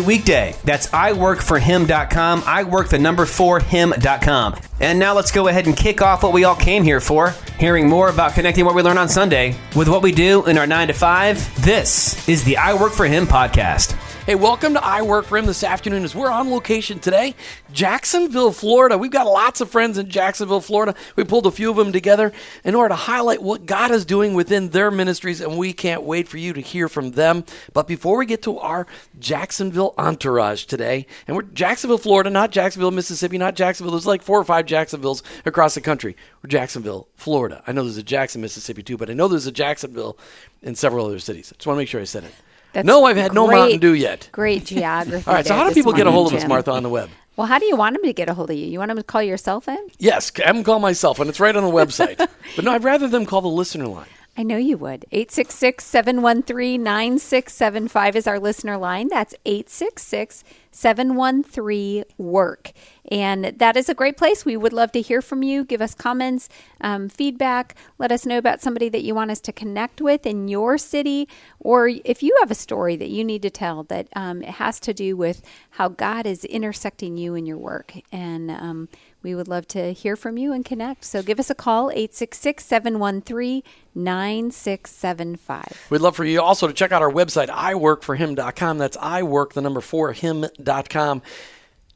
weekday. That's iworkforhim.com, I work the number for him.com. And now let's go ahead and kick off what we all came here for, hearing more about connecting what we learn on Sunday with what we do in our 9 to 5. This is the I Work for Him podcast. Hey, welcome to I Work for Him this afternoon as we're on location today, Jacksonville, Florida. We've got lots of friends in Jacksonville, Florida. We pulled a few of them together in order to highlight what God is doing within their ministries, and we can't wait for you to hear from them. But before we get to our Jacksonville entourage today, and we're Jacksonville, Florida, not Jacksonville, Mississippi, not Jacksonville. There's like four or five Jacksonvilles across the country. We're Jacksonville, Florida. I know there's a Jackson, Mississippi too, but I know there's a Jacksonville in several other cities. I just want to make sure I said it. That's no, I've had no Mountain Dew yet. Great geography. All right, so how do people get a hold of us, Martha, on the web? Well, how do you want them to get a hold of you? You want them to call your cell phone? Yes, I'm call myself, and it's right on the website. but no, I'd rather them call the listener line. I know you would. 866 713 9675 is our listener line. That's 866 713 WORK. And that is a great place. We would love to hear from you. Give us comments, um, feedback. Let us know about somebody that you want us to connect with in your city. Or if you have a story that you need to tell that um, it has to do with how God is intersecting you in your work. And um, we would love to hear from you and connect. So give us a call, 866 713 9675. We'd love for you also to check out our website, iworkforhim.com. That's iwork, the number four, him.com.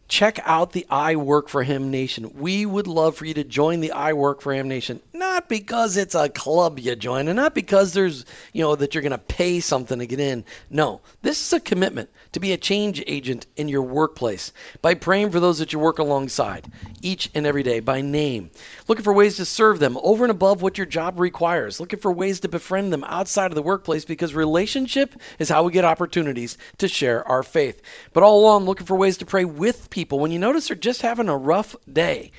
Check out the I Work for Him Nation. We would love for you to join the I Work for Him Nation, not because it's a club you join, and not because there's, you know, that you're going to pay something to get in. No, this is a commitment to be a change agent in your workplace by praying for those that you work alongside each and every day by name, looking for ways to serve them over and above what your job requires, looking for ways to befriend them outside of the workplace because relationship is how we get opportunities to share our faith. But all along, looking for ways to pray with people when you notice they're just having a rough day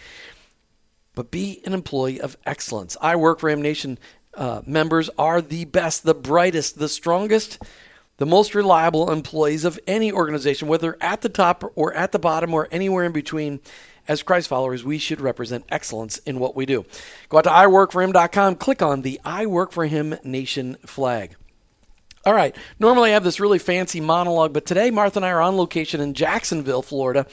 but be an employee of excellence. I Work for Him Nation uh, members are the best, the brightest, the strongest, the most reliable employees of any organization, whether at the top or at the bottom or anywhere in between. As Christ followers, we should represent excellence in what we do. Go out to iworkforhim.com, click on the I Work for Him Nation flag. All right. Normally I have this really fancy monologue, but today Martha and I are on location in Jacksonville, Florida.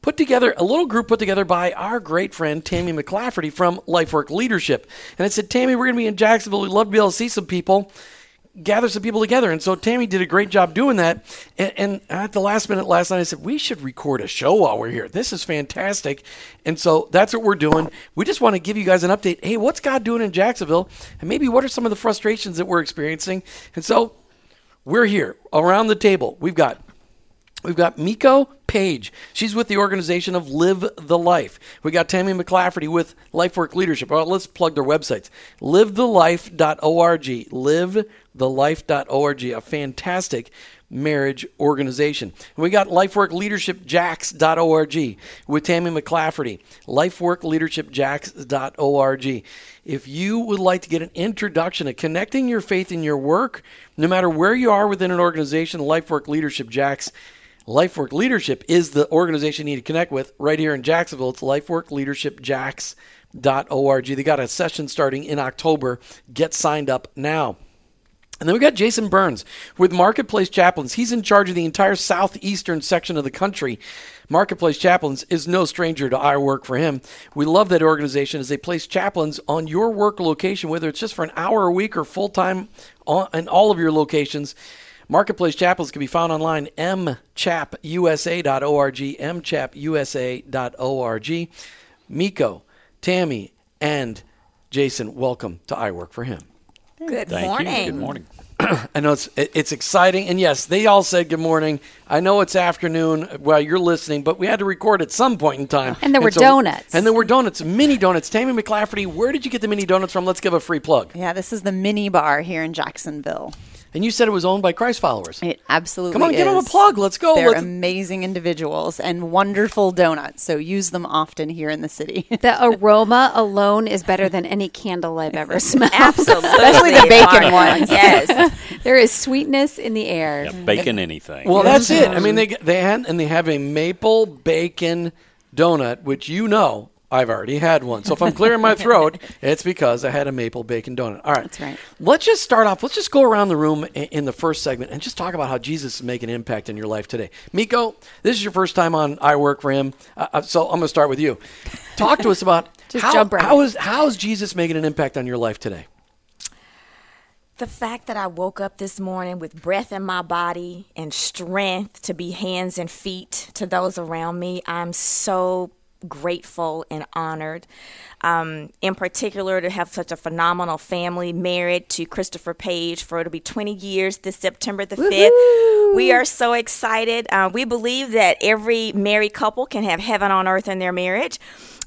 Put together a little group put together by our great friend Tammy McClafferty from Lifework Leadership. And I said, Tammy, we're going to be in Jacksonville. We'd love to be able to see some people, gather some people together. And so Tammy did a great job doing that. And, and at the last minute last night, I said, we should record a show while we're here. This is fantastic. And so that's what we're doing. We just want to give you guys an update. Hey, what's God doing in Jacksonville? And maybe what are some of the frustrations that we're experiencing? And so we're here around the table. We've got We've got Miko Page. She's with the organization of Live the Life. We got Tammy McClafferty with Lifework Leadership. Well, let's plug their websites. LiveTheLife.org. LiveTheLife.org. A fantastic marriage organization. And we got LifeWorkLeadershipJax.org with Tammy McClafferty. LifeWorkLeadershipJax.org. If you would like to get an introduction to connecting your faith in your work, no matter where you are within an organization, LifeWork Leadership Jax LifeWork Leadership is the organization you need to connect with right here in Jacksonville. It's lifeworkleadershipjax.org. They got a session starting in October. Get signed up now. And then we got Jason Burns with Marketplace Chaplains. He's in charge of the entire southeastern section of the country. Marketplace Chaplains is no stranger to our work for him. We love that organization as they place chaplains on your work location, whether it's just for an hour a week or full time in all of your locations. Marketplace Chaplains can be found online, mchapusa.org, mchapusa.org. Miko, Tammy, and Jason, welcome to I Work for Him. Good Thank morning. you. Good morning. I know it's it- it's exciting, and yes, they all said good morning. I know it's afternoon while you're listening, but we had to record at some point in time. And there were donuts. And there were donuts, mini donuts. Tammy McClafferty, where did you get the mini donuts from? Let's give a free plug. Yeah, this is the mini bar here in Jacksonville. And you said it was owned by Christ followers. It absolutely Come on, give them a plug. Let's go. They're Let's- amazing individuals and wonderful donuts. So use them often here in the city. The aroma alone is better than any candle I've ever smelled. Absolutely. Especially the bacon ones. Yes. there is sweetness in the air. Yeah, bacon anything. Well, that's it. I mean, they they had and they have a maple bacon donut, which you know I've already had one. So if I'm clearing my throat, it's because I had a maple bacon donut. All right, That's right. Let's just start off. Let's just go around the room in, in the first segment and just talk about how Jesus is making an impact in your life today. Miko, this is your first time on I Work for Him, uh, uh, so I'm going to start with you. Talk to us about Just how, jump right how in. is how is Jesus making an impact on your life today? The fact that I woke up this morning with breath in my body and strength to be hands and feet to those around me, I'm so grateful and honored. Um, in particular, to have such a phenomenal family married to Christopher Page for it'll be 20 years this September the 5th. We are so excited. Uh, we believe that every married couple can have heaven on earth in their marriage.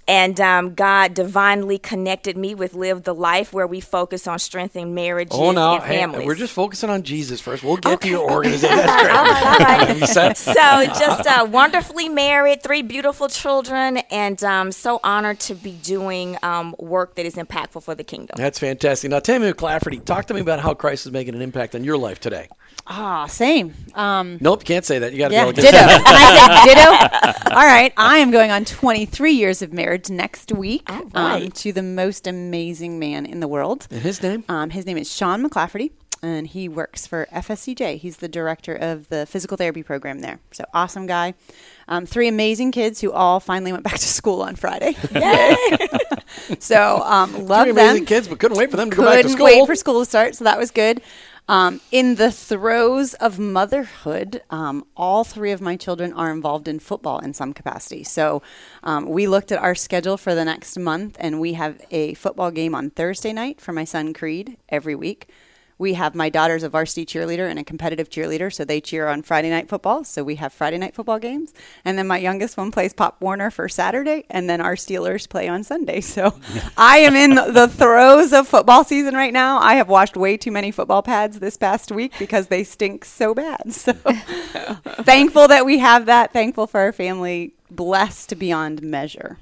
And um, God divinely connected me with Live the Life, where we focus on strengthening marriages Oh, no, and hey, families. we're just focusing on Jesus first. We'll get to your organization. That's great. all right, all right. So just uh, wonderfully married, three beautiful children, and um, so honored to be doing um, work that is impactful for the kingdom. That's fantastic. Now, Tammy McClafferty, talk to me about how Christ is making an impact on your life today. Ah, same. Um, Nope, can't say that. You got to yeah, go. ditto. and I said ditto. All right, I am going on 23 years of marriage next week um, to the most amazing man in the world. And his name? Um, his name is Sean McClafferty, and he works for FSCJ. He's the director of the physical therapy program there. So awesome guy. Um, three amazing kids who all finally went back to school on Friday. so um, love Three them. amazing kids, but couldn't wait for them to go back to school. Couldn't wait for school to start, so that was good. Um, in the throes of motherhood, um, all three of my children are involved in football in some capacity. So um, we looked at our schedule for the next month, and we have a football game on Thursday night for my son Creed every week. We have my daughter's a varsity cheerleader and a competitive cheerleader, so they cheer on Friday night football. So we have Friday night football games, and then my youngest one plays Pop Warner for Saturday, and then our Steelers play on Sunday. So I am in the throes of football season right now. I have washed way too many football pads this past week because they stink so bad. So thankful that we have that. Thankful for our family. Blessed beyond measure.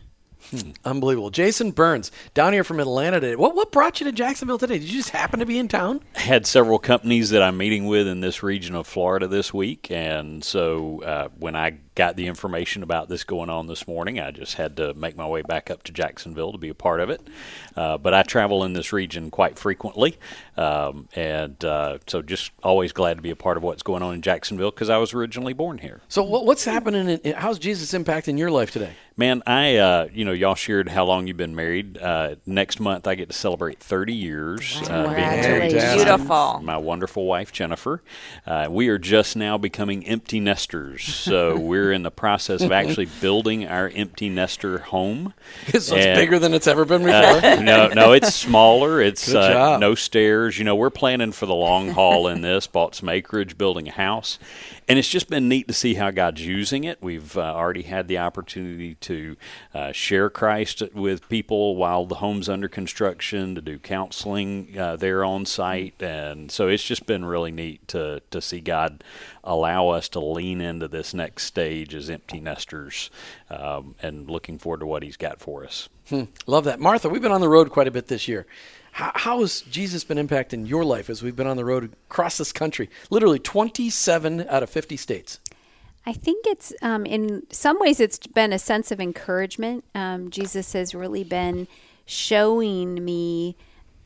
Unbelievable. Jason Burns, down here from Atlanta today. What, what brought you to Jacksonville today? Did you just happen to be in town? I had several companies that I'm meeting with in this region of Florida this week, and so uh, when I got the information about this going on this morning, I just had to make my way back up to Jacksonville to be a part of it. Uh, but I travel in this region quite frequently, um, and uh, so just always glad to be a part of what's going on in Jacksonville because I was originally born here. So what's happening? In, in- how's Jesus impacting your life today? Man, I, uh, you know, y'all shared how long you've been married. Uh, next month, I get to celebrate 30 years uh, being married Congratulations. to Beautiful. my wonderful wife, Jennifer. Uh, we are just now becoming empty nesters. So we're in the process of actually building our empty nester home. so it's bigger than it's ever been before. Uh, no, no, it's smaller. It's uh, no stairs. You know, we're planning for the long haul in this. Bought some acreage, building a house, and it's just been neat to see how God's using it. We've uh, already had the opportunity to uh, share Christ with people while the home's under construction, to do counseling uh, there on site, and so it's just been really neat to to see God allow us to lean into this next stage as empty nesters, um, and looking forward to what He's got for us. Love that. Martha, we've been on the road quite a bit this year. How, how has Jesus been impacting your life as we've been on the road across this country? Literally 27 out of 50 states. I think it's um, in some ways it's been a sense of encouragement. Um, Jesus has really been showing me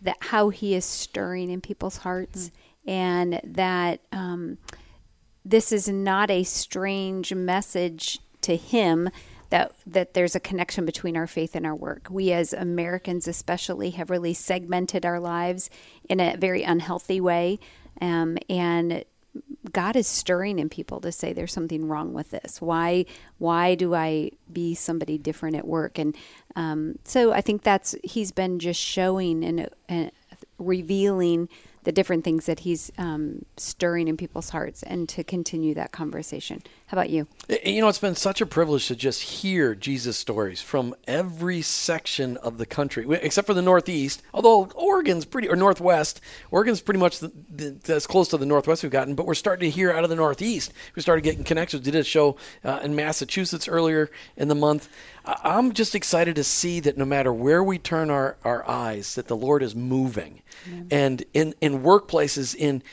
that how He is stirring in people's hearts, and that um, this is not a strange message to Him. That, that there's a connection between our faith and our work. We, as Americans, especially, have really segmented our lives in a very unhealthy way. Um, and God is stirring in people to say there's something wrong with this. Why why do I be somebody different at work? And um, so I think that's He's been just showing and, and revealing the different things that he's um, stirring in people's hearts and to continue that conversation. How about you? You know, it's been such a privilege to just hear Jesus stories from every section of the country, except for the Northeast. Although Oregon's pretty, or Northwest, Oregon's pretty much the, the, as close to the Northwest we've gotten. But we're starting to hear out of the Northeast. We started getting connections. We did a show uh, in Massachusetts earlier in the month. I'm just excited to see that no matter where we turn our, our eyes, that the Lord is moving, and in in workplaces in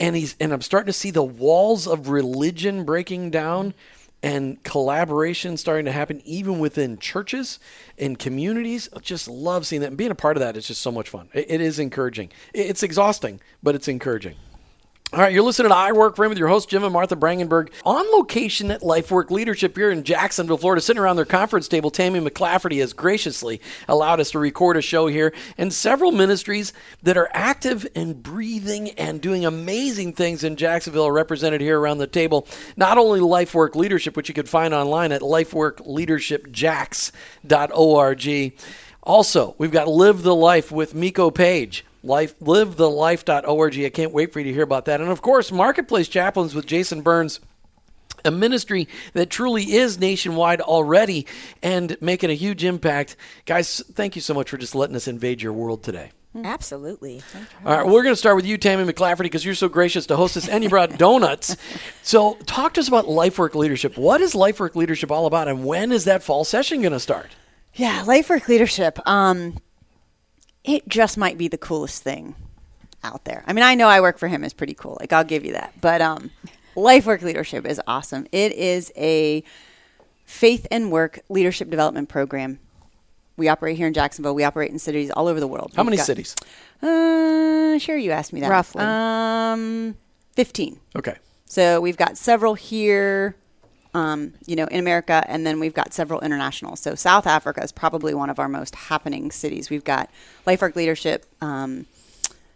and he's and I'm starting to see the walls of religion breaking down and collaboration starting to happen even within churches and communities. I just love seeing that and being a part of that is just so much fun. it, it is encouraging. It's exhausting, but it's encouraging. All right, you're listening to I Work for Him with your host, Jim and Martha Brangenberg, on location at LifeWork Leadership here in Jacksonville, Florida, sitting around their conference table. Tammy McClafferty has graciously allowed us to record a show here, and several ministries that are active and breathing and doing amazing things in Jacksonville are represented here around the table. Not only LifeWork Leadership, which you can find online at lifeworkleadershipjax.org. Also, we've got Live the Life with Miko Page life livethelife.org. I can't wait for you to hear about that. And of course, Marketplace Chaplains with Jason Burns a ministry that truly is nationwide already and making a huge impact. Guys, thank you so much for just letting us invade your world today. Absolutely. All right, we're going to start with you, Tammy McClafferty, because you're so gracious to host us, and you brought donuts. So, talk to us about LifeWork Leadership. What is LifeWork Leadership all about, and when is that fall session going to start? Yeah, LifeWork Leadership. Um, it just might be the coolest thing out there. I mean, I know I work for him is pretty cool. Like I'll give you that. But um, life work leadership is awesome. It is a faith and work leadership development program. We operate here in Jacksonville. We operate in cities all over the world. How We've many got, cities? Uh, sure, you asked me that. Roughly. Um, 15. Okay. So we've got several here um, you know, in America, and then we've got several international. So South Africa is probably one of our most happening cities. We've got LifeWork Leadership um,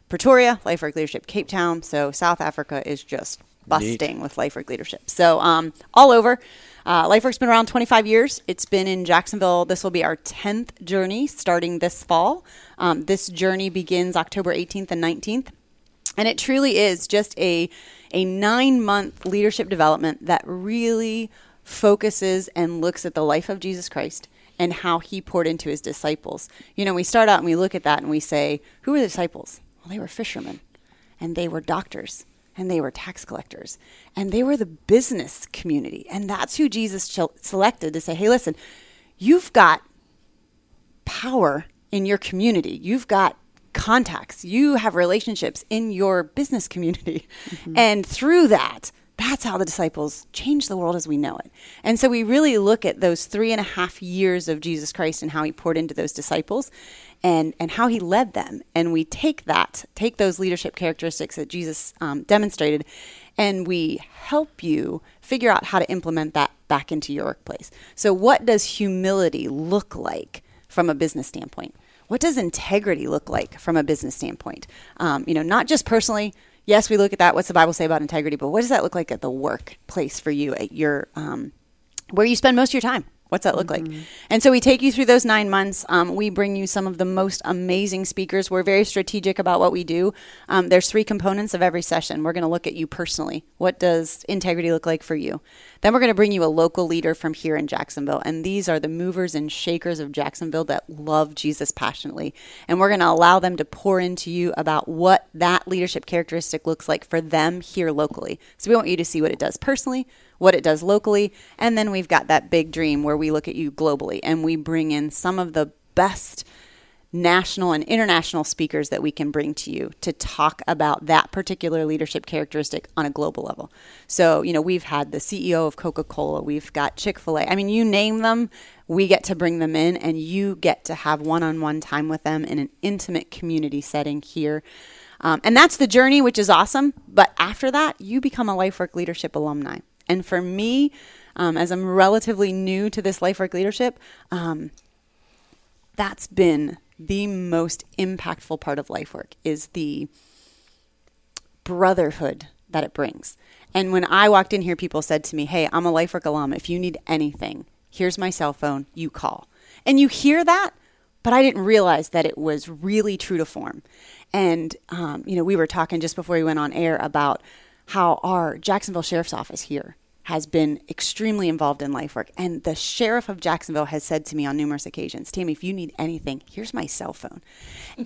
Pretoria, LifeWork Leadership Cape Town. So South Africa is just busting Neat. with LifeWork Leadership. So um, all over. Uh, LifeWork's been around 25 years. It's been in Jacksonville. This will be our 10th journey starting this fall. Um, this journey begins October 18th and 19th. And it truly is just a a nine month leadership development that really focuses and looks at the life of Jesus Christ and how he poured into his disciples. You know, we start out and we look at that and we say, Who were the disciples? Well, they were fishermen, and they were doctors, and they were tax collectors, and they were the business community. And that's who Jesus selected to say, Hey, listen, you've got power in your community. You've got contacts, you have relationships in your business community. Mm-hmm. And through that, that's how the disciples changed the world as we know it. And so we really look at those three and a half years of Jesus Christ and how he poured into those disciples and, and how he led them. And we take that, take those leadership characteristics that Jesus um, demonstrated, and we help you figure out how to implement that back into your workplace. So, what does humility look like from a business standpoint? What does integrity look like from a business standpoint? Um, you know, not just personally. Yes, we look at that. What's the Bible say about integrity? But what does that look like at the workplace for you, at your um, where you spend most of your time? What's that look mm-hmm. like? And so we take you through those nine months. Um, we bring you some of the most amazing speakers. We're very strategic about what we do. Um, there's three components of every session. We're going to look at you personally. What does integrity look like for you? Then we're going to bring you a local leader from here in Jacksonville. And these are the movers and shakers of Jacksonville that love Jesus passionately. And we're going to allow them to pour into you about what that leadership characteristic looks like for them here locally. So we want you to see what it does personally what it does locally. And then we've got that big dream where we look at you globally and we bring in some of the best national and international speakers that we can bring to you to talk about that particular leadership characteristic on a global level. So, you know, we've had the CEO of Coca Cola, we've got Chick fil A. I mean, you name them, we get to bring them in and you get to have one on one time with them in an intimate community setting here. Um, and that's the journey, which is awesome. But after that, you become a LifeWork Leadership alumni. And for me, um, as I'm relatively new to this LifeWork leadership, um, that's been the most impactful part of life work is the brotherhood that it brings. And when I walked in here, people said to me, Hey, I'm a LifeWork alum. If you need anything, here's my cell phone, you call. And you hear that, but I didn't realize that it was really true to form. And, um, you know, we were talking just before we went on air about how our Jacksonville Sheriff's Office here has been extremely involved in life work. And the sheriff of Jacksonville has said to me on numerous occasions, Tammy, if you need anything, here's my cell phone.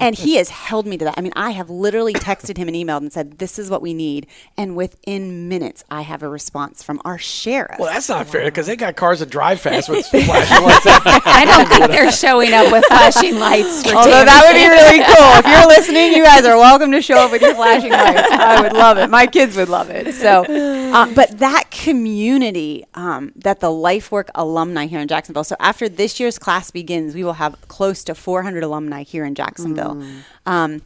And he has held me to that. I mean, I have literally texted him and emailed and said, this is what we need. And within minutes, I have a response from our sheriff. Well, that's not fair because they got cars that drive fast with flashing lights. I don't think they're showing up with flashing lights. For Although Tammy. that would be really cool. If you're listening, you guys are welcome to show up with your flashing lights. I would love it. My kids would love it. So, uh, but that community um, that the LifeWork alumni here in Jacksonville. So after this year's class begins, we will have close to 400 alumni here in Jacksonville. Um,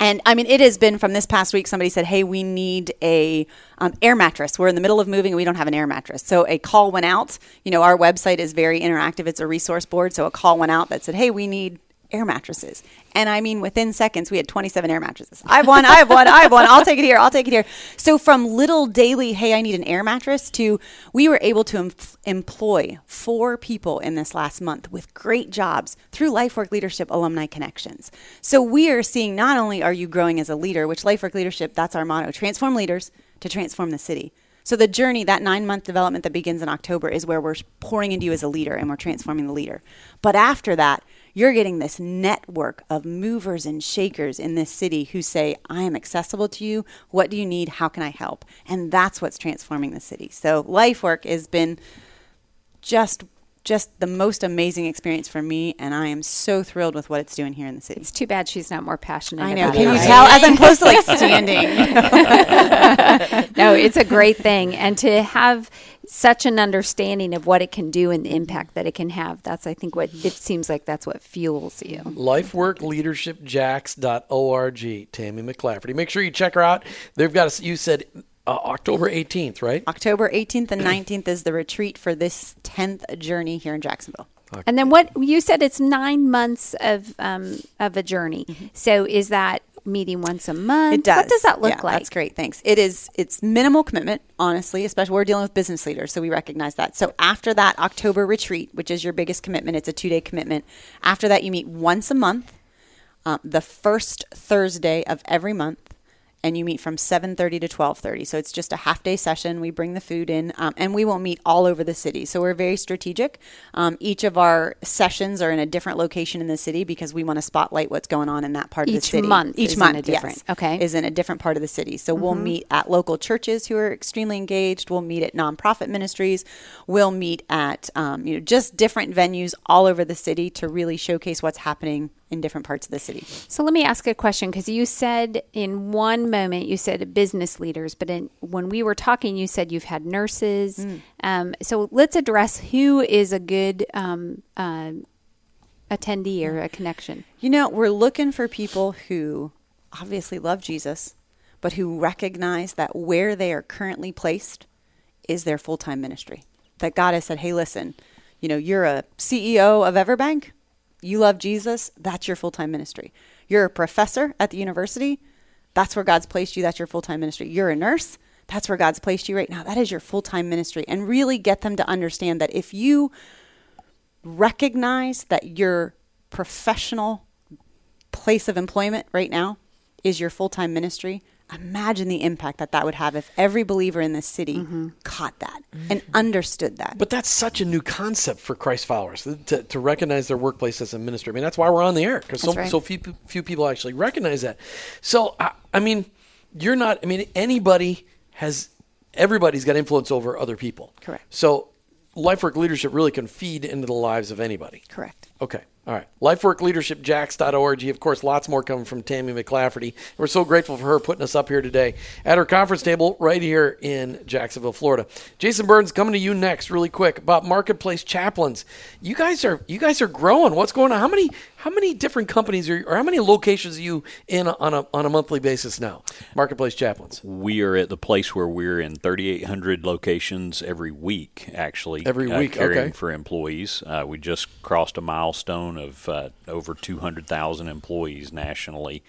and I mean, it has been from this past week. Somebody said, "Hey, we need a um, air mattress. We're in the middle of moving, and we don't have an air mattress." So a call went out. You know, our website is very interactive. It's a resource board. So a call went out that said, "Hey, we need air mattresses." And I mean, within seconds, we had 27 air mattresses. I have one. I have one. I have one. I'll take it here. I'll take it here. So from little daily, "Hey, I need an air mattress," to we were able to em- employ four people in this last month with great jobs through LifeWork Leadership Alumni Connections. So we are seeing not only are you growing as a leader, which LifeWork Leadership, that's our motto, transform leaders to transform the city. So the journey, that nine month development that begins in October, is where we're pouring into you as a leader and we're transforming the leader. But after that, you're getting this network of movers and shakers in this city who say, I am accessible to you. What do you need? How can I help? And that's what's transforming the city. So life work has been just just the most amazing experience for me and I am so thrilled with what it's doing here in the city. It's too bad she's not more passionate. I know. about Can it, you right? tell as I'm close to like standing? no, it's a great thing. And to have such an understanding of what it can do and the impact that it can have, that's, I think, what it seems like that's what fuels you. LifeWorkLeadershipJax.org. Tammy McClafferty. Make sure you check her out. They've got a, you said uh, October 18th, right? October 18th and 19th is the retreat for this 10th journey here in Jacksonville. And then what you said it's nine months of um, of a journey. So is that meeting once a month? It does. What does that look Yeah, like? That's great. Thanks. It is. It's minimal commitment, honestly. Especially we're dealing with business leaders, so we recognize that. So after that October retreat, which is your biggest commitment, it's a two day commitment. After that, you meet once a month, um, the first Thursday of every month. And you meet from 7:30 to 12:30, so it's just a half day session. We bring the food in, um, and we will meet all over the city. So we're very strategic. Um, each of our sessions are in a different location in the city because we want to spotlight what's going on in that part of the city. Each month each is in month, a different- yes, okay. is in a different part of the city. So we'll meet at local churches who are extremely engaged. We'll meet at nonprofit ministries. We'll meet at um, you know just different venues all over the city to really showcase what's happening in different parts of the city. So let me ask a question because you said in one moment you said business leaders, but in, when we were talking, you said you've had nurses. Mm. Um, so let's address who is a good um, uh, attendee or a connection. You know, we're looking for people who obviously love Jesus, but who recognize that where they are currently placed is their full time ministry. That God has said, hey, listen, you know, you're a CEO of Everbank, you love Jesus, that's your full time ministry. You're a professor at the university, that's where God's placed you, that's your full time ministry. You're a nurse, that's where God's placed you right now, that is your full time ministry. And really get them to understand that if you recognize that your professional place of employment right now is your full-time ministry imagine the impact that that would have if every believer in this city mm-hmm. caught that mm-hmm. and understood that But that's such a new concept for Christ followers to, to recognize their workplace as a ministry. I mean, that's why we're on the air because so, right. so few few people actually recognize that. So, I, I mean, you're not. I mean, anybody has. Everybody's got influence over other people. Correct. So, life work leadership really can feed into the lives of anybody. correct Okay. All right. LifeWorkLeadershipJax.org. Of course, lots more coming from Tammy McClafferty. We're so grateful for her putting us up here today at her conference table right here in Jacksonville, Florida. Jason Burns coming to you next, really quick about marketplace chaplains. You guys are you guys are growing. What's going on? How many how many different companies are or how many locations are you in on a on a monthly basis now? Marketplace chaplains. We are at the place where we're in 3,800 locations every week, actually. Every uh, week, caring okay. for employees. Uh, we just crossed a milestone of uh, over 200,000 employees nationally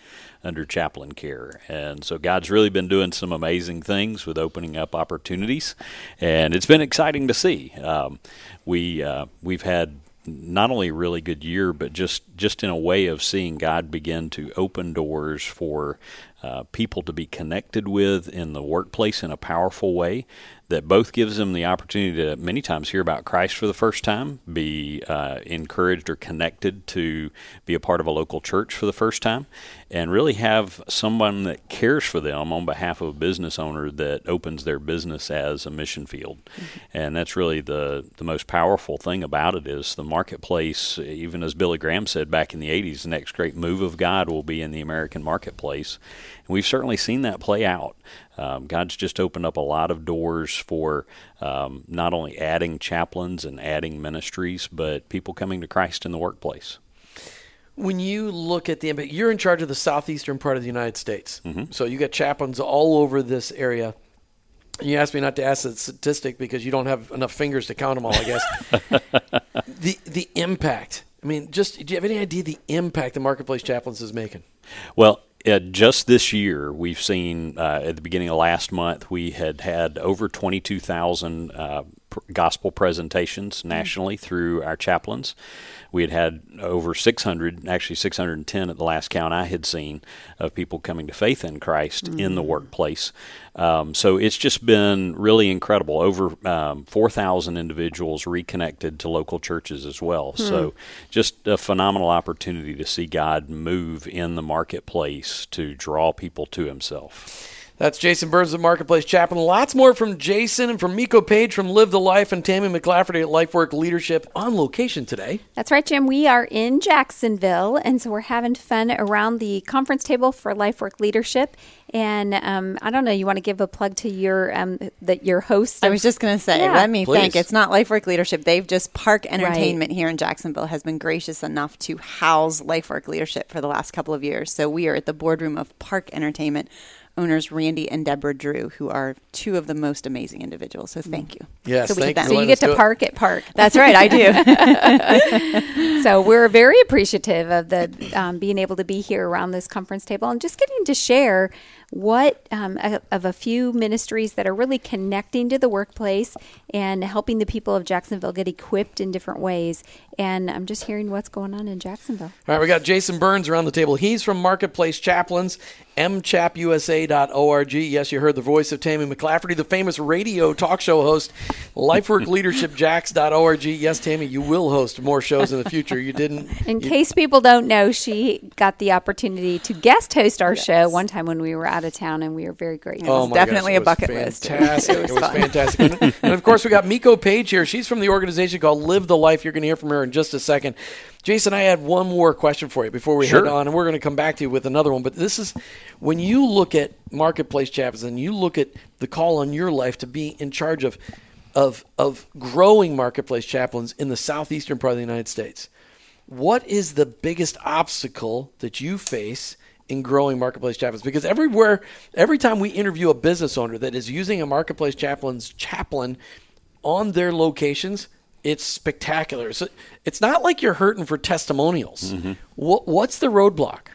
under chaplain care. And so God's really been doing some amazing things with opening up opportunities, and it's been exciting to see. Um, we uh, we've had not only a really good year, but just just in a way of seeing God begin to open doors for uh, people to be connected with in the workplace in a powerful way that both gives them the opportunity to many times hear about Christ for the first time, be uh, encouraged or connected to be a part of a local church for the first time, and really have someone that cares for them on behalf of a business owner that opens their business as a mission field. Mm-hmm. And that's really the, the most powerful thing about it is the marketplace, even as Billy Graham said back in the 80s, the next great move of God will be in the American marketplace. And we've certainly seen that play out. Um, God's just opened up a lot of doors for um, not only adding chaplains and adding ministries, but people coming to Christ in the workplace. When you look at the impact, you're in charge of the southeastern part of the United States. Mm-hmm. So you got chaplains all over this area. You asked me not to ask the statistic because you don't have enough fingers to count them all, I guess. the the impact. I mean, just do you have any idea the impact the marketplace chaplains is making? Well, uh, just this year, we've seen uh, at the beginning of last month, we had had over 22,000 uh, gospel presentations nationally mm-hmm. through our chaplains. We had had over 600, actually 610 at the last count I had seen, of people coming to faith in Christ mm-hmm. in the mm. workplace. Um, so it's just been really incredible. Over um, 4,000 individuals reconnected to local churches as well. Hmm. So just a phenomenal opportunity to see God move in the marketplace to draw people to Himself. That's Jason Burns, of Marketplace Chaplain. Lots more from Jason and from Miko Page from Live the Life and Tammy McClafferty at LifeWork Leadership on location today. That's right, Jim. We are in Jacksonville, and so we're having fun around the conference table for LifeWork Leadership. And um, I don't know, you want to give a plug to your um, that your host? Of, I was just going to say, yeah. let me Please. thank. It's not LifeWork Leadership. They've just Park Entertainment right. here in Jacksonville has been gracious enough to house LifeWork Leadership for the last couple of years. So we are at the boardroom of Park Entertainment owners Randy and Deborah Drew, who are two of the most amazing individuals. So thank you. Yes, so, thank you. so you get to park at park. That's right, I do. so we're very appreciative of the um, being able to be here around this conference table and just getting to share what um, a, of a few ministries that are really connecting to the workplace and helping the people of Jacksonville get equipped in different ways. And I'm just hearing what's going on in Jacksonville. All right, we got Jason Burns around the table. He's from Marketplace Chaplains, mchapusa.org. Yes, you heard the voice of Tammy McClafferty, the famous radio talk show host, lifeworkleadershipjax.org. Yes, Tammy, you will host more shows in the future. You didn't. In you, case people don't know, she got the opportunity to guest host our yes. show one time when we were out of town, and we are very grateful. Oh my definitely gosh, a bucket fantastic. list. It was, it was fantastic. and, and of course, we got Miko Page here. She's from the organization called Live the Life. You're going to hear from her in just a second. Jason, I had one more question for you before we sure. head on, and we're going to come back to you with another one. But this is when you look at marketplace chaplains and you look at the call on your life to be in charge of of of growing marketplace chaplains in the southeastern part of the United States. What is the biggest obstacle that you face in growing marketplace chaplains because everywhere every time we interview a business owner that is using a marketplace chaplain's chaplain on their locations it's spectacular so it's not like you're hurting for testimonials mm-hmm. what, what's the roadblock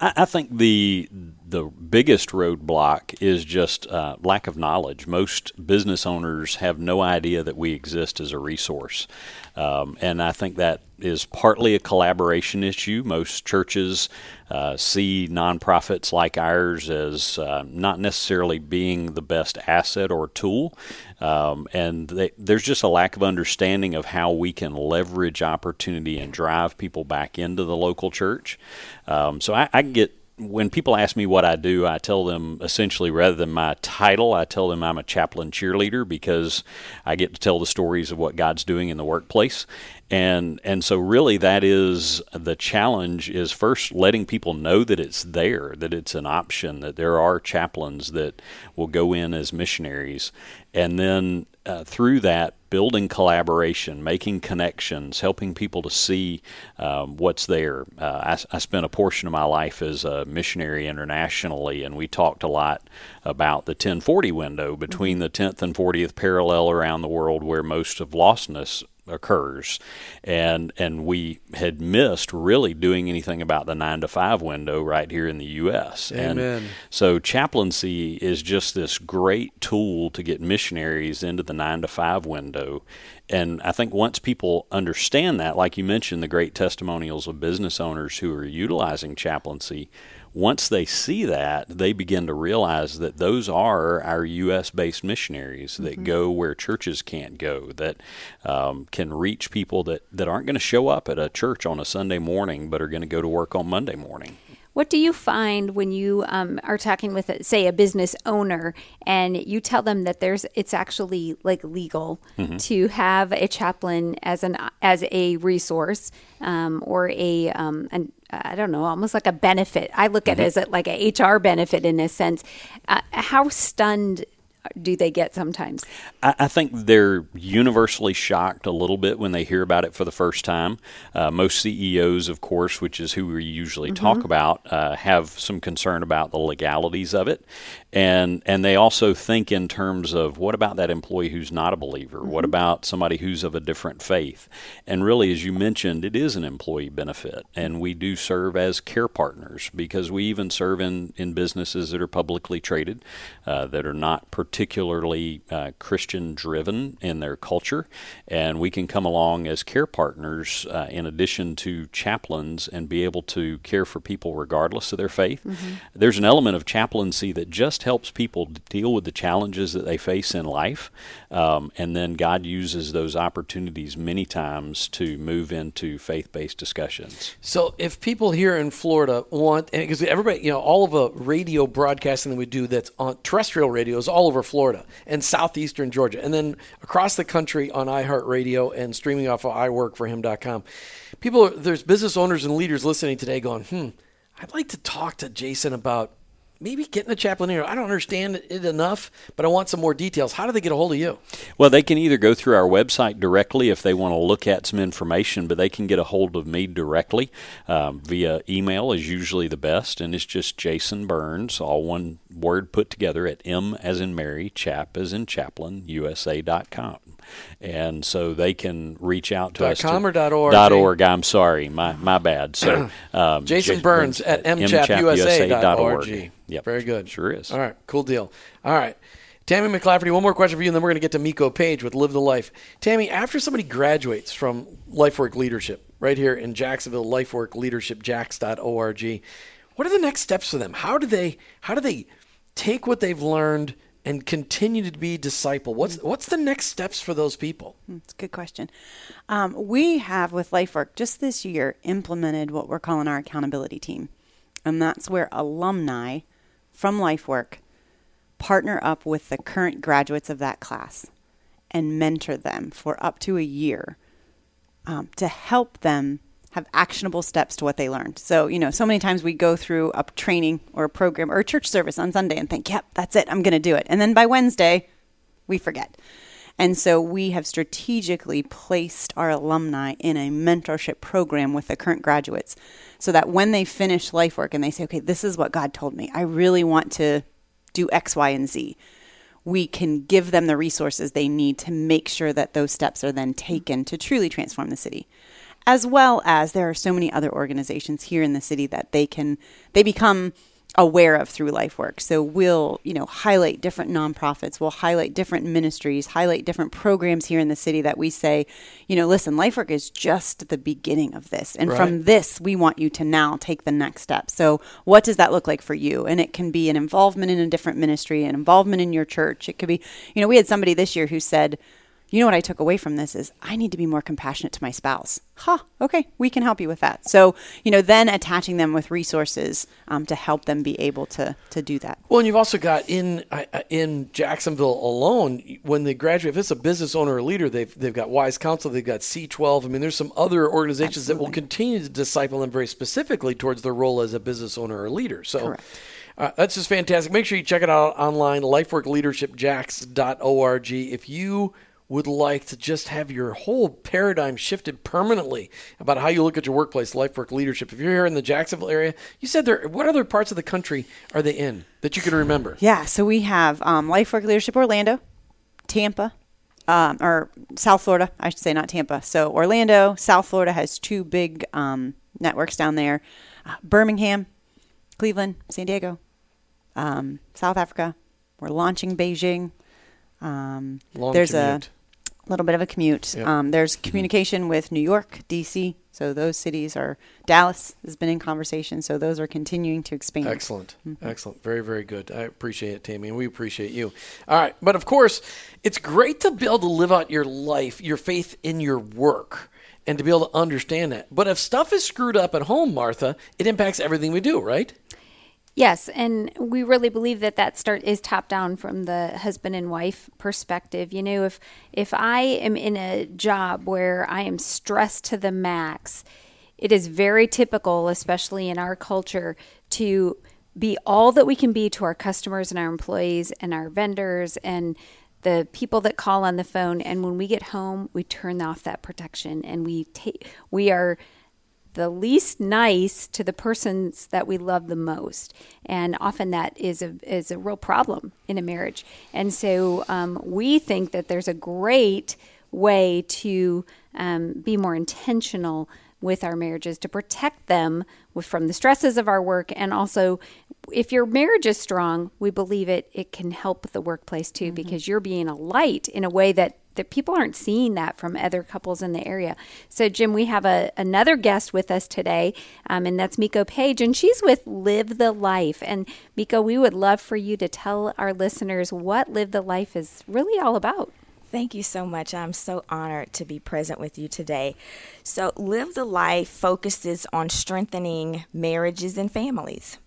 I, I think the the biggest roadblock is just uh, lack of knowledge. Most business owners have no idea that we exist as a resource. Um, and I think that is partly a collaboration issue. Most churches uh, see nonprofits like ours as uh, not necessarily being the best asset or tool. Um, and they, there's just a lack of understanding of how we can leverage opportunity and drive people back into the local church. Um, so I, I get when people ask me what I do, I tell them essentially rather than my title, I tell them I'm a chaplain cheerleader because I get to tell the stories of what God's doing in the workplace. And and so really that is the challenge is first letting people know that it's there, that it's an option, that there are chaplains that will go in as missionaries. And then uh, through that building collaboration, making connections, helping people to see um, what's there. Uh, I, I, spent a portion of my life as a missionary internationally, and we talked a lot about the 1040 window between mm-hmm. the 10th and 40th parallel around the world, where most of lostness occurs, and and we had missed really doing anything about the nine to five window right here in the U.S. Amen. And so chaplaincy is just this great tool to get missionaries into the nine to five window. And I think once people understand that, like you mentioned, the great testimonials of business owners who are utilizing chaplaincy, once they see that, they begin to realize that those are our U.S. based missionaries that Mm-hmm. go where churches can't go, that um, can reach people that, that aren't going to show up at a church on a Sunday morning, but are going to go to work on Monday morning. What do you find when you um, are talking with, say, a business owner, and you tell them that there's it's actually like legal to have a chaplain as an as a resource um, or a um, an I don't know, almost like a benefit. I look at it as a, like a HR benefit in a sense. Uh, how stunned do they get sometimes? I, I think they're universally shocked a little bit when they hear about it for the first time. Uh, most CEOs, of course, which is who we usually talk about, uh, have some concern about the legalities of it, and and they also think in terms of what about that employee who's not a believer? What about somebody who's of a different faith? And really, as you mentioned, it is an employee benefit, and we do serve as care partners because we even serve in in businesses that are publicly traded, uh, that are not particularly uh, Christian driven in their culture, and we can come along as care partners uh, in addition to chaplains and be able to care for people regardless of their faith. There's an element of chaplaincy that just helps people deal with the challenges that they face in life, um, and then God uses those opportunities many times to move into faith based discussions. So if people here in Florida want, because everybody, you know, all of the radio broadcasting that we do that's on terrestrial radio is all over Florida and southeastern Georgia, and then across the country on iHeartRadio and streaming off of iWorkForHim.com. People, there's business owners and leaders listening today going, hmm, I'd like to talk to Jason about maybe getting a chaplain here. I don't understand it enough, but I want some more details. How do they get a hold of you? Well, they can either go through our website directly if they want to look at some information, but they can get a hold of me directly um, via email is usually the best, and it's just Jason Burns, all one word put together at M as in Mary, chap as in chaplain, USA.com. And so they can reach out to Dot us. com to, or dot org? Dot org. I'm sorry, my my bad. So um, Jason Jas- Burns at mchapusa.org. Yep, Very good. Sure is. All right, cool deal. All right. Tammy McClafferty, one more question for you, and then we're going to get to Miko Page with Live the Life. Tammy, after somebody graduates from LifeWork Leadership, right here in Jacksonville, lifeworkleadershipjax.org, what are the next steps for them? How do they how do they take what they've learned and continue to be disciple? What's what's the next steps for those people? It's a good question. Um, we have with LifeWork just this year implemented what we're calling our accountability team, and that's where alumni from LifeWork partner up with the current graduates of that class and mentor them for up to a year um, to help them have actionable steps to what they learned. So, you know, so many times we go through a training or a program or a church service on Sunday and think, yep, that's it, I'm going to do it. And then by Wednesday, we forget. And so we have strategically placed our alumni in a mentorship program with the current graduates so that when they finish life work and they say, okay, this is what God told me, I really want to do X, Y, and Z we can give them the resources they need to make sure that those steps are then taken to truly transform the city. As well as there are so many other organizations here in the city that they can they become aware of through life work so we'll you know highlight different nonprofits we'll highlight different ministries highlight different programs here in the city that we say you know listen life work is just the beginning of this. And Right. from this we want you to now take the next step. So what does that look like for you? And it can be an involvement in a different ministry an involvement in your church. It could be you know we had somebody this year who said you know what I took away from this is I need to be more compassionate to my spouse. Huh, okay, we can help you with that. So, you know, then attaching them with resources um, to help them be able to to do that. Well, and you've also got in in Jacksonville alone when they graduate. If it's a business owner or leader, they've they've got Wise Counsel, they've got C12. I mean, there's some other organizations that will continue to disciple them very specifically towards their role as a business owner or leader. So. Correct. Uh, that's just fantastic. Make sure you check it out online, lifeworkleadershipjax.org. If you would like to just have your whole paradigm shifted permanently about how you look at your workplace, life, work, Leadership. If you're here in the Jacksonville area, you said there. What other parts of the country are they in that you can remember? Yeah, so we have um, Life Work Leadership Orlando, Tampa, um, or South Florida, I should say, not Tampa. So Orlando, South Florida has two big um, networks down there. Uh, Birmingham, Cleveland, San Diego, um, South Africa. We're launching Beijing. Um, Long there's commute. a little bit of a commute. Yep. Um, there's communication with New York, DC. So those cities are Dallas has been in conversation. So those are continuing to expand. Excellent. Excellent. Very, very good. I appreciate it, Tammy, and we appreciate you. All right. But of course, it's great to be able to live out your life, your faith in your work, and to be able to understand that. But if stuff is screwed up at home, Martha, it impacts everything we do, right? Yes, and we really believe that that start is top down from the husband and wife perspective. You know, if if I am in a job where I am stressed to the max, it is very typical, especially in our culture, to be all that we can be to our customers and our employees and our vendors and the people that call on the phone and when we get home we turn off that protection and we take we are the least nice to the persons that we love the most, and often that is a is a real problem in a marriage. And so um, we think that there's a great way to um, be more intentional with our marriages to protect them with, from the stresses of our work. And also if your marriage is strong we believe it it can help the workplace too because you're being a light in a way that that people aren't seeing that from other couples in the area. So, Jim, we have a, another guest with us today, um, and that's Miko Page, and she's with Live the Life. And Miko, we would love for you to tell our listeners what Live the Life is really all about. Thank you so much. I'm so honored to be present with you today. So, Live the Life focuses on strengthening marriages and families.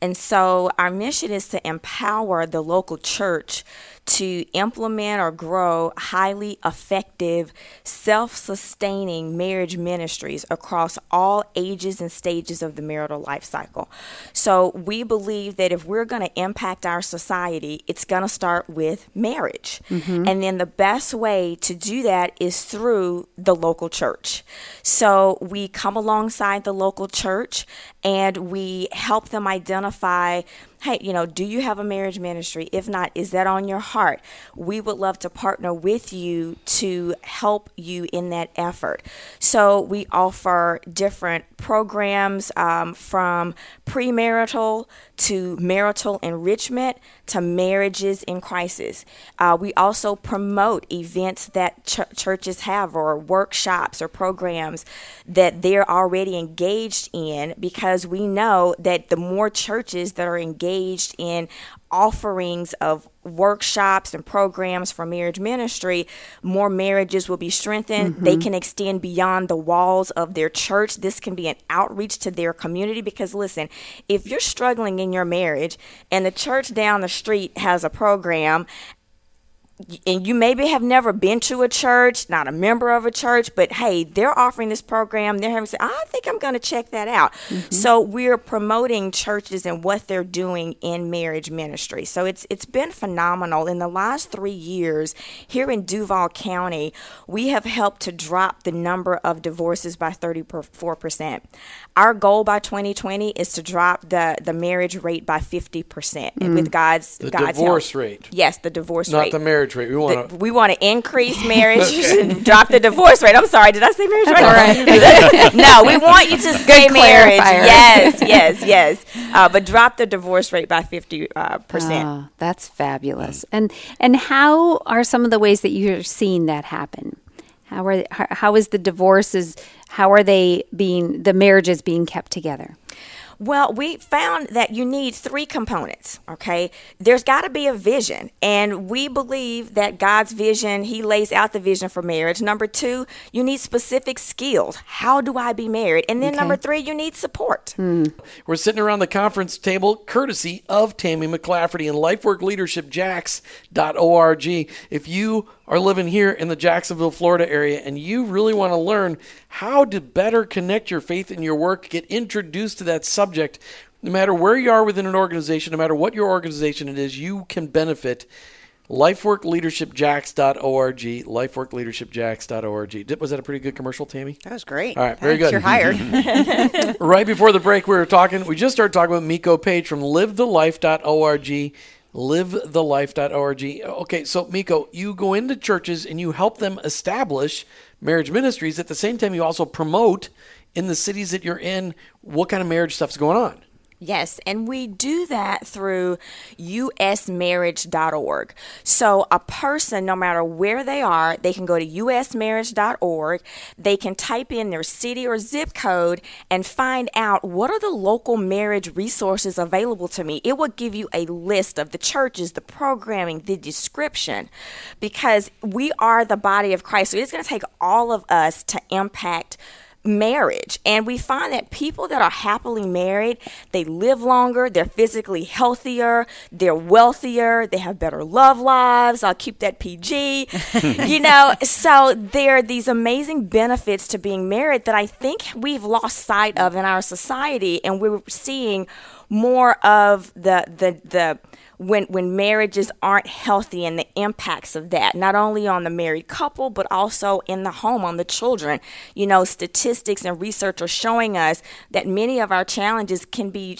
And so, our mission is to empower the local church to implement or grow highly effective, self sustaining marriage ministries across all ages and stages of the marital life cycle. So, we believe that if we're going to impact our society, it's going to start with marriage. Mm-hmm. And then the best way to do that is through the local church. So, we come alongside the local church and we help them identify hey, you know, do you have a marriage ministry? If not, is that on your heart? We would love to partner with you to help you in that effort. So we offer different programs um, from premarital to marital enrichment to marriages in crisis. Uh, we also promote events that ch- churches have or workshops or programs that they're already engaged in because we know that the more churches that are engaged in offerings of workshops and programs for marriage ministry, more marriages will be strengthened. They mm-hmm. can extend beyond the walls of their church. This can be an outreach to their community because, listen, if you're struggling in your marriage and the church down the street has a program and you maybe have never been to a church, not a member of a church, but hey, they're offering this program. They're having say, I think I'm going to check that out. Mm-hmm. So we're promoting churches and what they're doing in marriage ministry. So it's it's been phenomenal. In the last three years here in Duval County, we have helped to drop the number of divorces by 34 percent. Our goal by 2020 is to drop the the marriage rate by 50 percent. With God's The God's divorce help. rate. Yes, the divorce Not rate not the marriage rate. We want to. we want to increase marriage and drop the divorce rate. I'm sorry, did I say marriage rate? no, we want you to stay marriage. clarifier. Yes, yes, yes. Uh, but drop the divorce rate by 50 uh, percent. Oh, that's fabulous. And and how are some of the ways that you're seeing that happen? How are how, is the divorces? How are they being the marriages being kept together? Well, we found that you need three components, okay? There's got to be a vision, and we believe that God's vision, He lays out the vision for marriage. Number two, you need specific skills. How do I be married? And then number three, you need support. Hmm. We're sitting around the conference table courtesy of Tammy McClafferty and LifeWorkLeadershipJax.org. If you are living here in the Jacksonville, Florida area and you really want to learn how to better connect your faith and your work, get introduced to that subject, no matter where you are within an organization, no matter what your organization it is, you can benefit. LifeWorkLeadershipJax.org. Did- Was that a pretty good commercial, Tammy? That was great. All right, very Thanks, good. You're hired. right before the break, we were talking. We just started talking about Miko Page from LiveTheLife.org. livethelife.org. Okay, so Miko, you go into churches and you help them establish marriage ministries. At the same time, you also promote in the cities that you're in what kind of marriage stuff's going on. Yes, and we do that through usmarriage.org. So a person, no matter where they are, they can go to usmarriage.org. They can type in their city or zip code and find out what are the local marriage resources available to me. It will give you a list of the churches, the programming, the description, because we are the body of Christ. So it's going to take all of us to impact marriage. And we find that people that are happily married they live longer they're physically healthier they're wealthier they have better love lives. I'll keep that pg you know so there are these amazing benefits to being married that i think we've lost sight of in our society and we're seeing more of the the the when when marriages aren't healthy and the impacts of that not only on the married couple but also in the home on the children. You know statistics and research are showing us that many of our challenges can be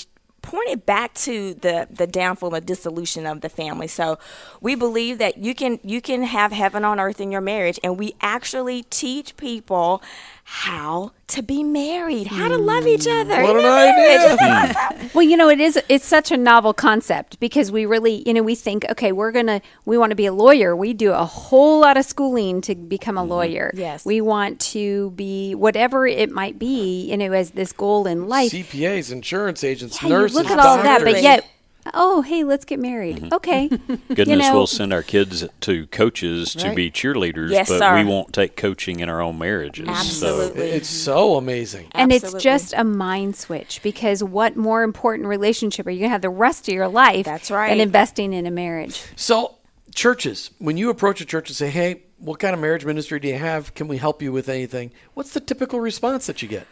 pointed back to the the downfall and dissolution of the family. So we believe that you can you can have heaven on earth in your marriage and we actually teach people how to be married, how to love each hmm. other. What in an a marriage. idea. Hmm. Well, you know, it is it's such a novel concept because we really, you know, we think, okay, we're going to we want to be a lawyer. We do a whole lot of schooling to become a mm-hmm. lawyer. Yes. We want to be whatever it might be, you know, as this goal in life. CPAs, insurance agents, Yeah, you nurses, look at all of that, but yet oh, hey, let's get married. Mm-hmm. Okay. Goodness, you know, we'll send our kids to coaches to be cheerleaders, Yes, but sir. we won't take coaching in our own marriages. So Absolutely. It's so amazing. and it's just a mind switch because what more important relationship are you going to have the rest of your life That's right. than investing in a marriage? So, churches, when you approach a church and say, hey, what kind of marriage ministry do you have? Can we help you with anything? What's the typical response that you get?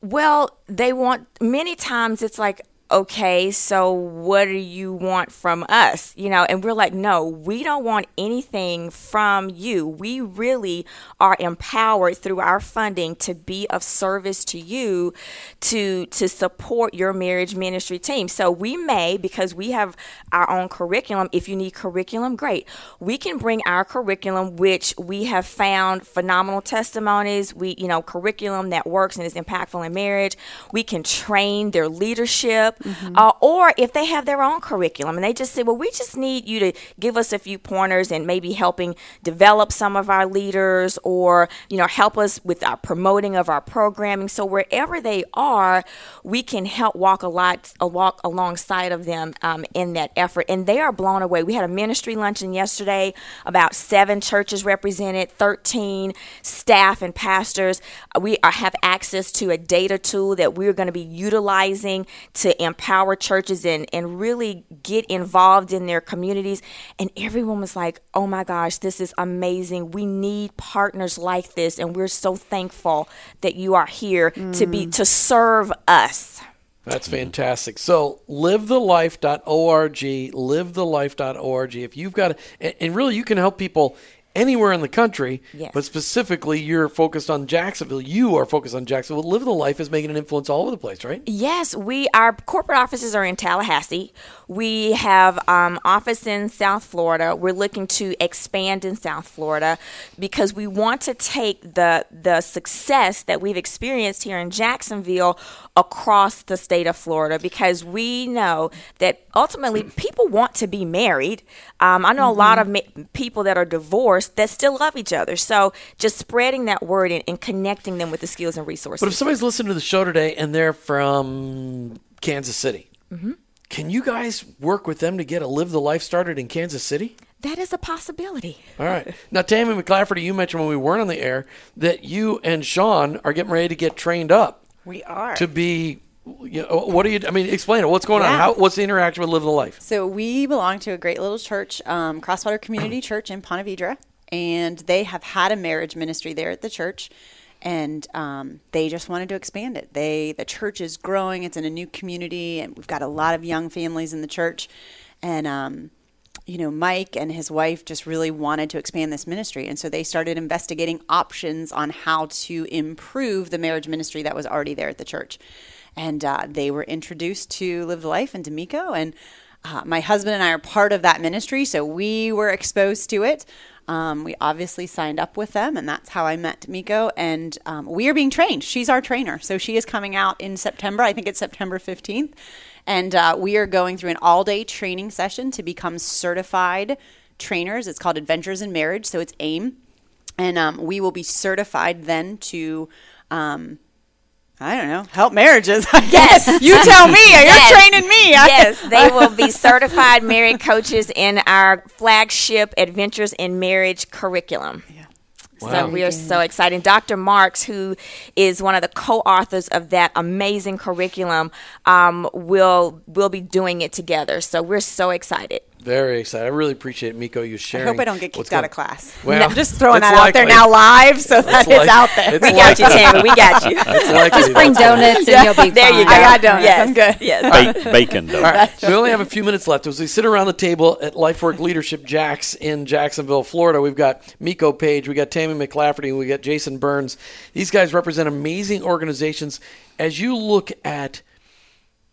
Well, they want many times it's like, okay, so what do you want from us? You know, and we're like, no, we don't want anything from you. We really are empowered through our funding to be of service to you to to support your marriage ministry team. So we may because we have our own curriculum, if you need curriculum, great. We can bring our curriculum which we have found phenomenal testimonies, we you know, curriculum that works and is impactful in marriage. We can train their leadership uh, or if they have their own curriculum and they just say, well, we just need you to give us a few pointers and maybe helping develop some of our leaders or, you know, help us with our promoting of our programming. So wherever they are, we can help walk a lot, a walk alongside of them um, in that effort. And they are blown away. We had a ministry luncheon yesterday, about seven churches represented, 13 staff and pastors. We are, have access to a data tool that we're going to be utilizing to empower churches and, and really get involved in their communities. And everyone was like, oh my gosh, this is amazing. We need partners like this. And we're so thankful that you are here to be mm. to serve us. That's fantastic. So livethelife.org, livethelife.org. If you've got, and, and really you can help people anywhere in the country, Yes. but specifically you're focused on Jacksonville. You are focused on Jacksonville. Living the Life is making an influence all over the place, right? Yes, we our corporate offices are in Tallahassee. We have um, office in South Florida. We're looking to expand in South Florida because we want to take the the success that we've experienced here in Jacksonville across the state of Florida because we know that ultimately people want to be married. Um, I know a lot of ma- people that are divorced that still love each other. So just spreading that word and, and connecting them with the skills and resources. But if somebody's listening to the show today and they're from Kansas City, Mm-hmm. can you guys work with them to get a Live the Life started in Kansas City? that is a possibility. All right. Now, Tammy McClafferty, you mentioned when we weren't on the air that you and Sean are getting ready to get trained up We are. to be. You know, what do you? I mean, explain it. What's going on? How? What's the interaction with Live the Life? So we belong to a great little church, um, Crosswater Community Church in Ponte Vedra, and they have had a marriage ministry there at the church, and um, they just wanted to expand it. They the church is growing; it's in a new community, and we've got a lot of young families in the church, and um, you know, Mike and his wife just really wanted to expand this ministry. And so they started investigating options on how to improve the marriage ministry that was already there at the church. And uh, they were introduced to Live the Life and D'Amico. And Uh, my husband and I are part of that ministry, so we were exposed to it. Um, we obviously signed up with them, and that's how I met Miko. And um, we are being trained. She's our trainer. So she is coming out in September. I think it's September 15th. And uh, we are going through an all day training session to become certified trainers. It's called Adventures in Marriage. So it's AIM. And um, we will be certified then to. Um, I don't know. Help marriages. I Yes. you tell me. You're Yes. training me. yes, they will be certified married coaches in our flagship Adventures in Marriage curriculum. So we are so excited. Dr. Marks, who is one of the co-authors of that amazing curriculum, um, will will be doing it together. So we're so excited. Very excited. I really appreciate Miko you I sharing. hope I don't get what's kicked out going- of class. Well, No, just throwing it's that out there now live so that It's it's like- out there. it's We got you. Tammy. We got you. Just bring that's- donuts and you'll be There you fine. go. I got donuts. Yes. I'm good. Yes. Ba- bacon dough. All right. We only have a few minutes left. As we sit around the table at LifeWork Leadership Jax in Jacksonville, Florida, we've got Miko Page, we got Tammy McLafferty, and we got Jason Burns. These guys represent amazing organizations. As you look at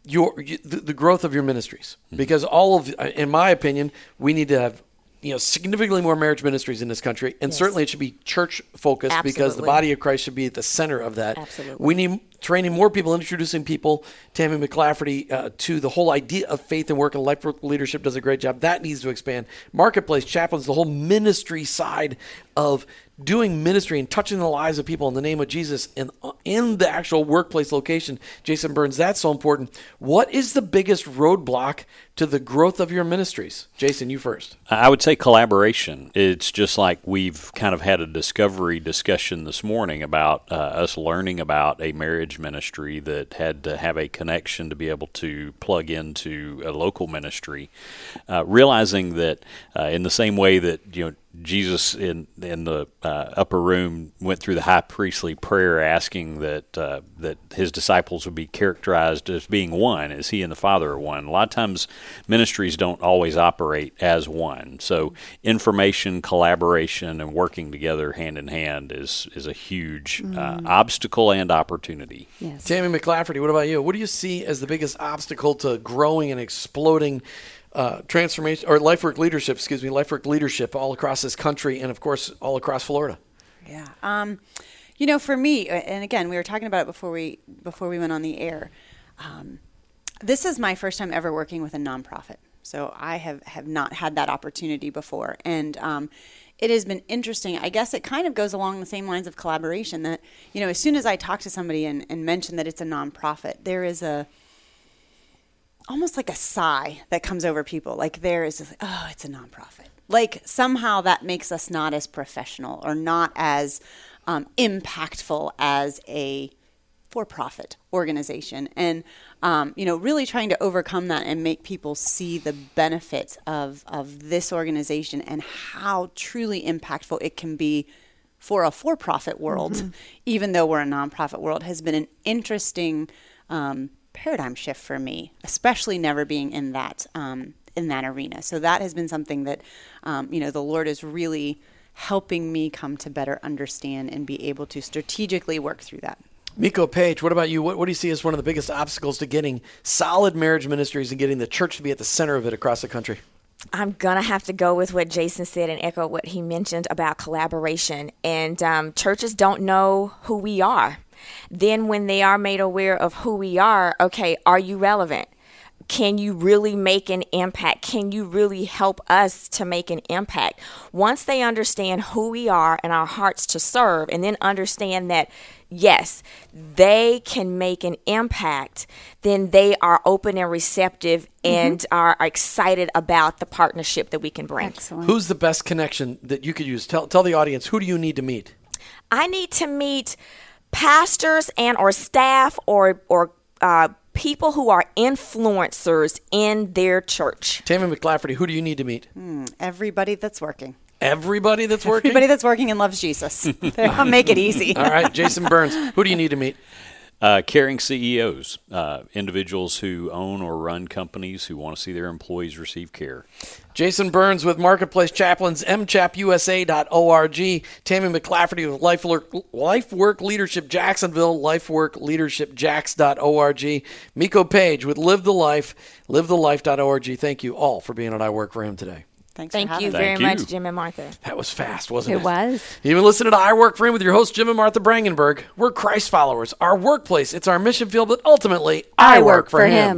your the, the growth of your ministries, because all of, in my opinion, we need to have you know significantly more marriage ministries in this country, and certainly it should be church focused because the body of Christ should be at the center of that. Absolutely. We need training more people, introducing people. Tammy McLafferty uh, to the whole idea of faith and work and life leadership does a great job. That needs to expand. Marketplace chaplains, the whole ministry side of doing ministry and touching the lives of people in the name of Jesus and in the actual workplace location. Jason Burns, that's so important. What is the biggest roadblock to the growth of your ministries? Jason, you first. I would say collaboration. It's just like we've kind of had a discovery discussion this morning about uh, us learning about a marriage ministry that had to have a connection to be able to plug into a local ministry. Uh, realizing that uh, in the same way that you know Jesus in in the uh, upper room went through the high priestly prayer, asking that uh, that his disciples would be characterized as being one, as he and the Father are one. A lot of times, ministries don't always operate as one. So, information, collaboration, and working together hand in hand is is a huge uh, obstacle and opportunity. Yes. Tammy McLafferty, what about you? What do you see as the biggest obstacle to growing and exploding uh, transformation or LifeWork leadership? Excuse me, LifeWork leadership all across this country and of course all across Florida. Yeah. Um, you know, for me, and again, we were talking about it before we before we went on the air. Um, this is my first time ever working with a nonprofit, so I have have not had that opportunity before, and um, it has been interesting. I guess it kind of goes along the same lines of collaboration. That you know, as soon as I talk to somebody and, and mention that it's a nonprofit, there is a almost like a sigh that comes over people. Like there is, this, oh, it's a nonprofit. Like somehow that makes us not as professional or not as um, impactful as a for-profit organization. And um, you know, really trying to overcome that and make people see the benefits of of this organization and how truly impactful it can be for a for-profit world, even though we're a nonprofit world, has been an interesting um, paradigm shift for me, especially never being in that um, in that arena. So that has been something that um, you know the Lord is really helping me come to better understand and be able to strategically work through that. Miko Page, what about you? What, what do you see as one of the biggest obstacles to getting solid marriage ministries and getting the church to be at the center of it across the country? I'm gonna have to go with what Jason said and echo what he mentioned about collaboration. And um, churches don't know who we are. Then, when they are made aware of who we are, okay, are you relevant? Can you really make an impact? Can you really help us to make an impact? Once they understand who we are and our hearts to serve, and then understand that, yes, they can make an impact, then they are open and receptive mm-hmm. and are excited about the partnership that we can bring. Excellent. Who's the best connection that you could use? Tell, tell the audience, who do you need to meet? I need to meet pastors and or staff or or uh, people who are influencers in their church. Tammy McLafferty, who do you need to meet? Everybody that's working. Everybody that's working? Everybody that's working and loves Jesus. I'll make it easy. All right, Jason Burns, who do you need to meet? Uh, caring CEOs, uh, individuals who own or run companies who want to see their employees receive care. Jason Burns with Marketplace Chaplains, mchapusa.org. Tammy McClafferty with Life Work, Life Work Leadership Jacksonville, lifeworkleadershipjax.org. Miko Page with Live the Life, livethelife.org. Thank you all for being on I Work for Him today. Thanks Thank for having you me. very Thank you. much, Jim and Martha. That was fast, wasn't it? It was. You've been listening to I Work for Him with your host, Jim and Martha Brangenberg. We're Christ followers. Our workplace, it's our mission field, but ultimately, I, work, for him.